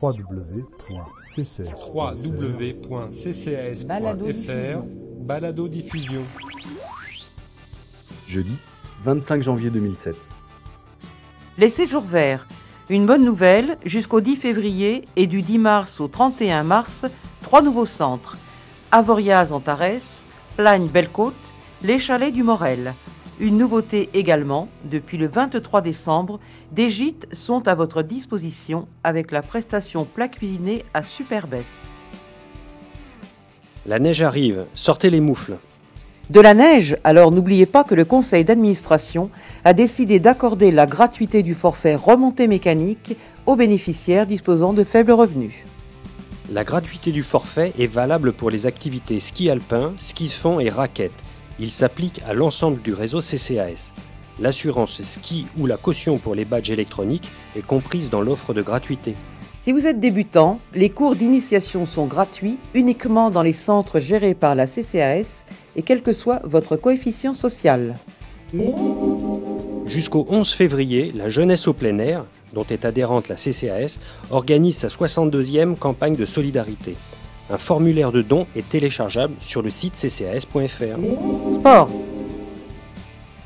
www.ccs. www.ccs.fr Balado diffusion. Jeudi 25 janvier 2007. Les séjours verts. Une bonne nouvelle, jusqu'au 10 février et du 10 mars au 31 mars, trois nouveaux centres. Avoriaz Antares, Plagne Bellecote, les chalets du Morel. Une nouveauté également, depuis le 23 décembre, des gîtes sont à votre disposition avec la prestation plat cuisiné à Superbès. La neige arrive, sortez les moufles. De la neige, alors n'oubliez pas que le conseil d'administration a décidé d'accorder la gratuité du forfait remontée mécanique aux bénéficiaires disposant de faibles revenus. La gratuité du forfait est valable pour les activités ski alpin, ski de fond et raquettes. Il s'applique à l'ensemble du réseau CCAS. L'assurance ski ou la caution pour les badges électroniques est comprise dans l'offre de gratuité. Si vous êtes débutant, les cours d'initiation sont gratuits uniquement dans les centres gérés par la CCAS et quel que soit votre coefficient social. Jusqu'au 11 février, la jeunesse au plein air, dont est adhérente la CCAS, organise sa 62e campagne de solidarité. Un formulaire de don est téléchargeable sur le site ccas.fr. Sport.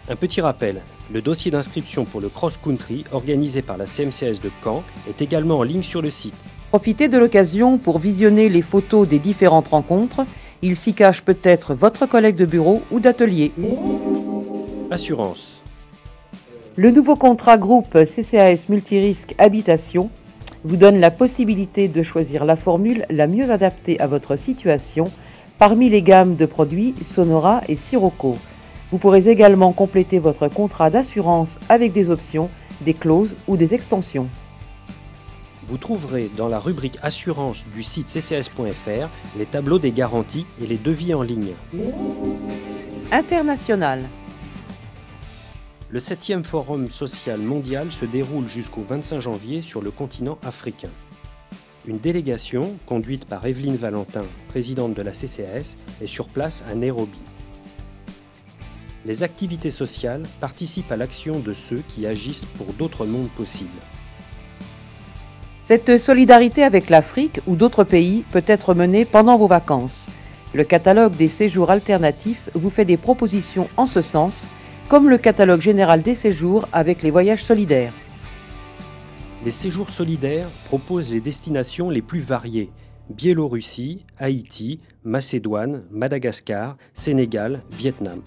Un petit rappel, le dossier d'inscription pour le cross-country organisé par la CMCS de Caen est également en ligne sur le site. Profitez de l'occasion pour visionner les photos des différentes rencontres. Il s'y cache peut-être votre collègue de bureau ou d'atelier. Assurance. Le nouveau contrat groupe CCAS Multirisque Habitation vous donne la possibilité de choisir la formule la mieux adaptée à votre situation parmi les gammes de produits Sonora et Sirocco. Vous pourrez également compléter votre contrat d'assurance avec des options, des clauses ou des extensions. Vous trouverez dans la rubrique Assurance du site ccs.fr les tableaux des garanties et les devis en ligne. International. Le 7e Forum social mondial se déroule jusqu'au 25 janvier sur le continent africain. Une délégation, conduite par Evelyne Valentin, présidente de la CCAS, est sur place à Nairobi. Les activités sociales participent à l'action de ceux qui agissent pour d'autres mondes possibles. Cette solidarité avec l'Afrique ou d'autres pays peut être menée pendant vos vacances. Le catalogue des séjours alternatifs vous fait des propositions en ce sens, comme le catalogue général des séjours avec les voyages solidaires. Les séjours solidaires proposent les destinations les plus variées Biélorussie, Haïti, Macédoine, Madagascar, Sénégal, Vietnam.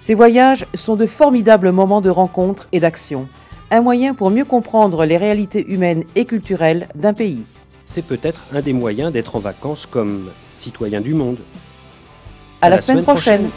Ces voyages sont de formidables moments de rencontre et d'action, un moyen pour mieux comprendre les réalités humaines et culturelles d'un pays. C'est peut-être un des moyens d'être en vacances comme citoyen du monde. À, la, semaine, prochaine.